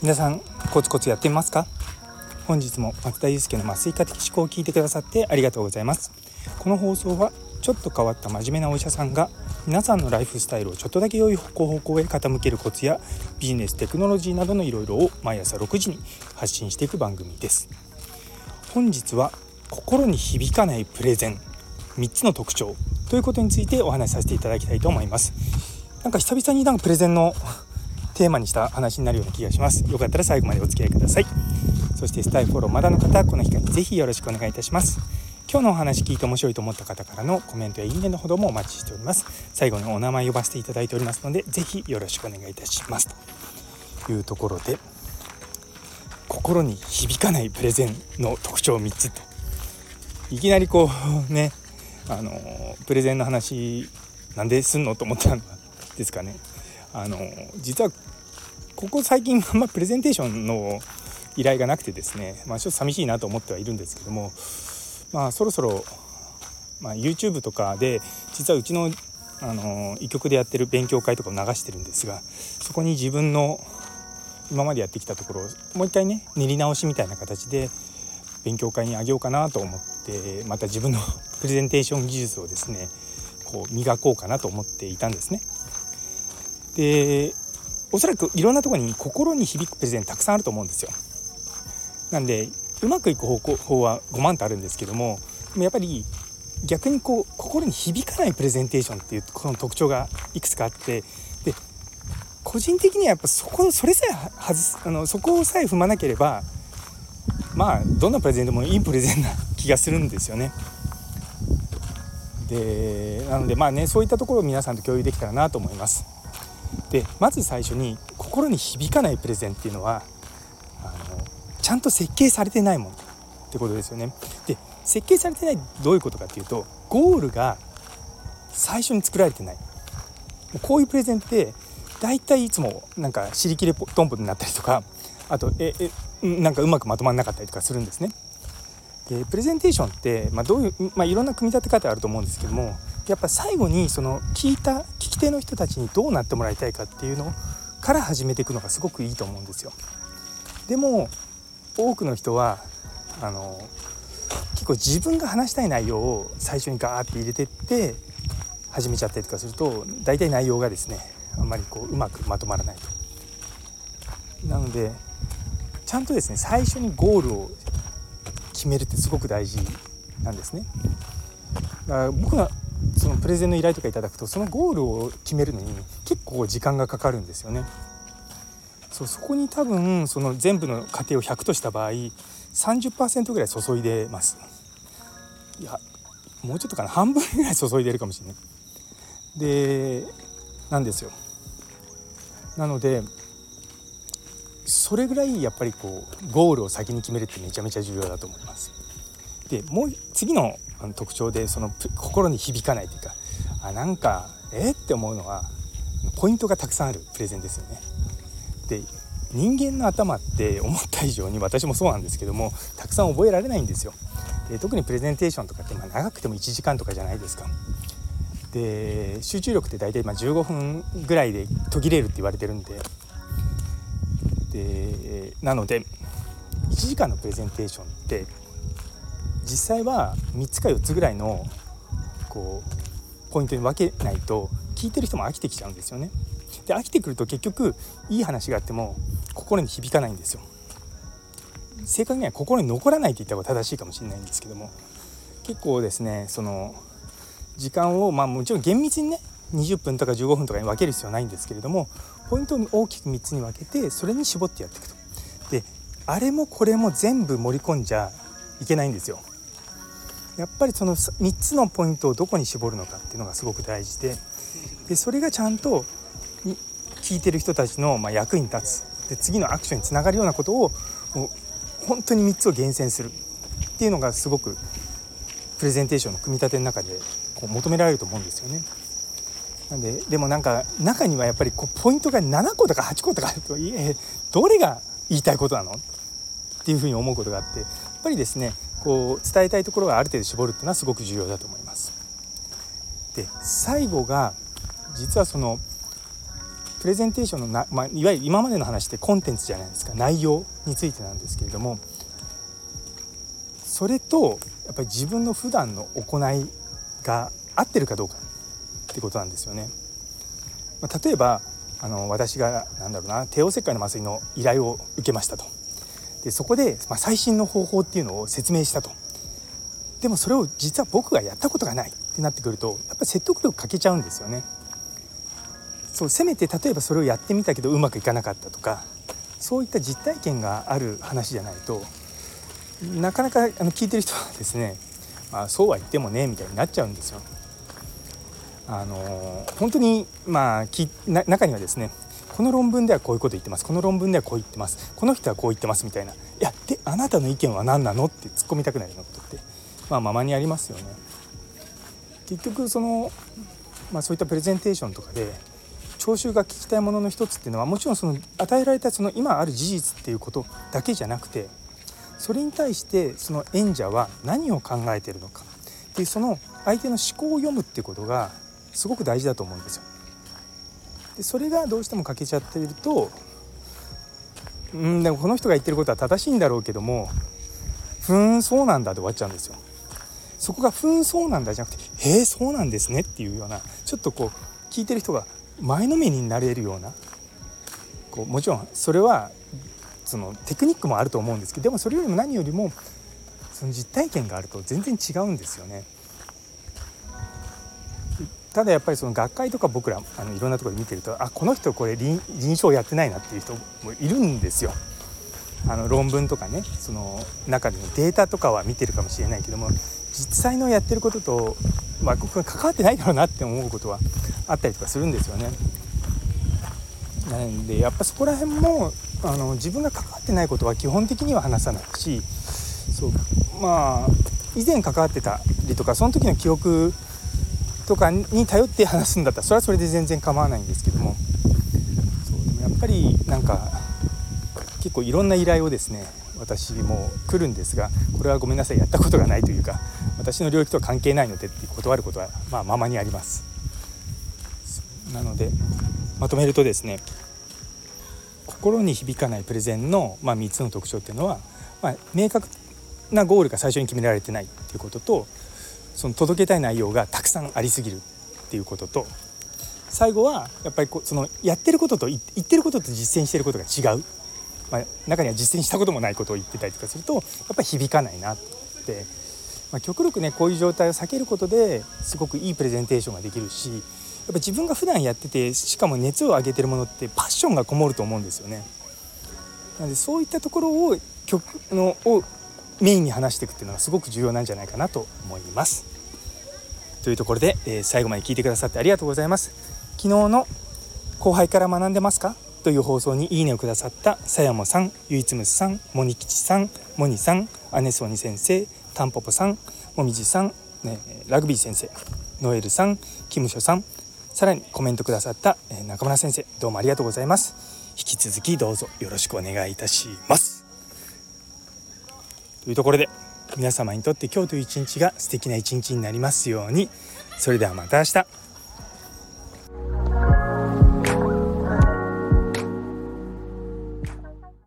皆さんコツコツやってみますか？本日も松田祐介の麻酔科的思考を聞いてくださってありがとうございます。この放送はちょっと変わった真面目なお医者さんが皆さんのライフスタイルをちょっとだけ良い方向へ傾けるコツやビジネステクノロジーなどのいろいろを毎朝6時に発信していく番組です。本日は心に響かないプレゼン3つの特徴。ということについてお話しさせていただきたいと思います。なんか久々になんかプレゼンのテーマにした話になるような気がします。よかったら最後までお付き合いください。そしてスタイルフォローまだの方この機会にぜひよろしくお願いいたします。今日のお話聞いて面白いと思った方からのコメントやいいねのほどもお待ちしております。最後にお名前呼ばせていただいておりますのでぜひよろしくお願いいたします。というところで心に響かないプレゼンの特徴3つといきなりこうねあのプレゼンの話なんですんのと思ったんですかね。あの実はここ最近あんまプレゼンテーションの依頼がなくてですね、まあ、ちょっと寂しいなと思ってはいるんですけども、まあ、そろそろ、まあ、YouTube とかで実はうちのあの医局でやってる勉強会とかを流してるんですがそこに自分の今までやってきたところをもう一回ね練り直しみたいな形で勉強会にあげようかなと思ってまた自分の プレゼンテーション技術をですねこう磨こうかなと思っていたんですね。でおそらくいろんなとこに心に響くプレゼンたくさんあると思うんですよ。なんでうまくいく方法は5万とあるんですけどもやっぱり逆にこう心に響かないプレゼンテーションっていうこの特徴がいくつかあってで個人的にはやっぱそこそれさえ外すあのそこをさえ踏まなければまあどんなプレゼンでもいいプレゼンな気がするんですよね。でなのでまあねそういったところを皆さんと共有できたらなと思います。でまず最初に心に響かないプレゼンっていうのはあのちゃんと設計されてないものってことですよね。で設計されてないどういうことかっていうとゴールが最初に作られてないこういうプレゼンって大体いつもなんか尻切れトンボになったりとかあとええなんかうまくまとまらなかったりとかするんですね。でプレゼンテーションって、まあ、どういう、まあ、いろんな組み立て方あると思うんですけどもやっぱ最後にその聞いた聞き手の人たちにどうなってもらいたいかっていうのから始めていくのがすごくいいと思うんですよ。でも多くの人はあの結構自分が話したい内容を最初にガーって入れてって始めちゃったりとかすると大体内容がですねあんまりこううまくまとまらないと。なのでちゃんとですね最初にゴールを決めるってすごく大事なんですね。だから僕がそのプレゼンの依頼とかいただくとそのゴールを決めるのに結構時間がかかるんですよね。そうそこに多分その全部の過程を100とした場合30%ぐらい注いでます。いやもうちょっとかな？半分ぐらい注いでるかもしれない。でなんですよ。なのでそれぐらいやっぱりこうゴールを先に決めるってめちゃめちゃ重要だと思います。でもう次の特徴でその心に響かないというかあなんかえって思うのはポイントがたくさんあるプレゼンですよね。で人間の頭って思った以上に私もそうなんですけどもたくさん覚えられないんですよ。で特にプレゼンテーションとかってまあ長くても1時間とかじゃないですか。で集中力って大体まあ15分ぐらいで途切れるって言われてるんででなので1時間のプレゼンテーションって実際は3つか4つぐらいのこうポイントに分けないと聞いてる人も飽きてきちゃうんですよね。で飽きてくると結局いい話があっても心に響かないんですよ。正確には心に残らないと言った方が正しいかもしれないんですけども結構ですねその時間をまあもちろん厳密にね20分とか15分とかに分ける必要はないんですけれどもポイントを大きく3つに分けてそれに絞ってやっていくと。あれもこれも全部盛り込んじゃいけないんですよ。やっぱりその3つのポイントをどこに絞るのかっていうのがすごく大事ででそれがちゃんと聞いてる人たちのま役に立つで次のアクションにつながるようなことをもう本当に3つを厳選するっていうのがすごくプレゼンテーションの組み立ての中でこう求められると思うんですよね。なんででもなんか中にはやっぱりこうポイントが7個とか8個とかあるとえどれが言いたいことなの？っていうふうに思うことがあってやっぱりですねこう伝えたいところがある程度絞るっていうのはすごく重要だと思います。で最後が実はそのプレゼンテーションのな、まあ、いわゆる今までの話ってコンテンツじゃないですか内容についてなんですけれどもそれとやっぱり自分の普段の行いが合ってるかどうかってことなんですよね。まあ、例えばあの私がなんだろうな帝王切開の麻酔の依頼を受けましたとでそこで、まあ、最新の方法っていうのを説明したとでもそれを実は僕がやったことがないってなってくるとやっぱり説得力欠けちゃうんですよね。そうせめて例えばそれをやってみたけどうまくいかなかったとかそういった実体験がある話じゃないとなかなかあの聞いてる人はですね、まあ、そうは言ってもねみたいになっちゃうんですよ。あの本当にまあきな中にはですねこの論文ではこういうこと言ってます。この論文ではこう言ってます。この人はこう言ってます。みたいな。いやであなたの意見は何なの？って突っ込みたくなるようなことってまあままにありますよね。結局その、まあ、そういったプレゼンテーションとかで聴衆が聞きたいものの一つっていうのはもちろんその与えられたその今ある事実っていうことだけじゃなくてそれに対してその演者は何を考えてるのか。っていうその相手の思考を読むっていうことがすごく大事だと思うんですよ。でそれがどうしても欠けちゃっているとうんでもこの人が言ってることは正しいんだろうけどもふーんそうなんだで終わっちゃうんですよ。そこがふーんそうなんだじゃなくてへえそうなんですねっていうようなちょっとこう聞いてる人が前のめりになれるようなこうもちろんそれはそのテクニックもあると思うんですけどでもそれよりも何よりもその実体験があると全然違うんですよね。ただやっぱりその学会とか僕らあのいろんなところで見てるとあこの人これ臨床やってないなっていう人もいるんですよ。あの論文とかねその中でのデータとかは見てるかもしれないけども実際のやってることと、まあ、関わってないだろうなって思うことはあったりとかするんですよね。なんでやっぱそこら辺もあの自分が関わってないことは基本的には話さないしそうまあ以前関わってたりとかその時の記憶とかに頼って話すんだったらそれはそれで全然構わないんですけども。そうでもやっぱりなんか結構いろんな依頼をですね私も来るんですがこれはごめんなさいやったことがないというか私の領域とは関係ないのでって断ることはまあままにあります。なのでまとめるとですね心に響かないプレゼンの、まあ、3つの特徴っていうのは、まあ、明確なゴールが最初に決められてないっていうこととその届けたい内容がたくさんありすぎるっていうことと最後はやっぱりこそのやってることと言ってることと実践してることが違う、まあ、中には実践したこともないことを言ってたりとかするとやっぱり響かないなって、まあ、極力ねこういう状態を避けることですごくいいプレゼンテーションができるしやっぱ自分が普段やっててしかも熱を上げてるものってパッションがこもると思うんですよね。なのでそういったところを曲のをメインに話していくっていうのがすごく重要なんじゃないかなと思います。というところで、えー、最後まで聞いてくださってありがとうございます。昨日の後輩から学んでますか？という放送にいいねをくださったさやもさん、ゆいつむすさん、もにきちさん、もにさん、あねそに先生、たんぽぽさん、もみじさん、ね、ラグビー先生、ノエルさん、キムショさん、さらにコメントくださった、えー、中村先生、どうもありがとうございます。引き続きどうぞよろしくお願いいたします。というところで皆様にとって今日という一日が素敵な一日になりますように。それではまた明日。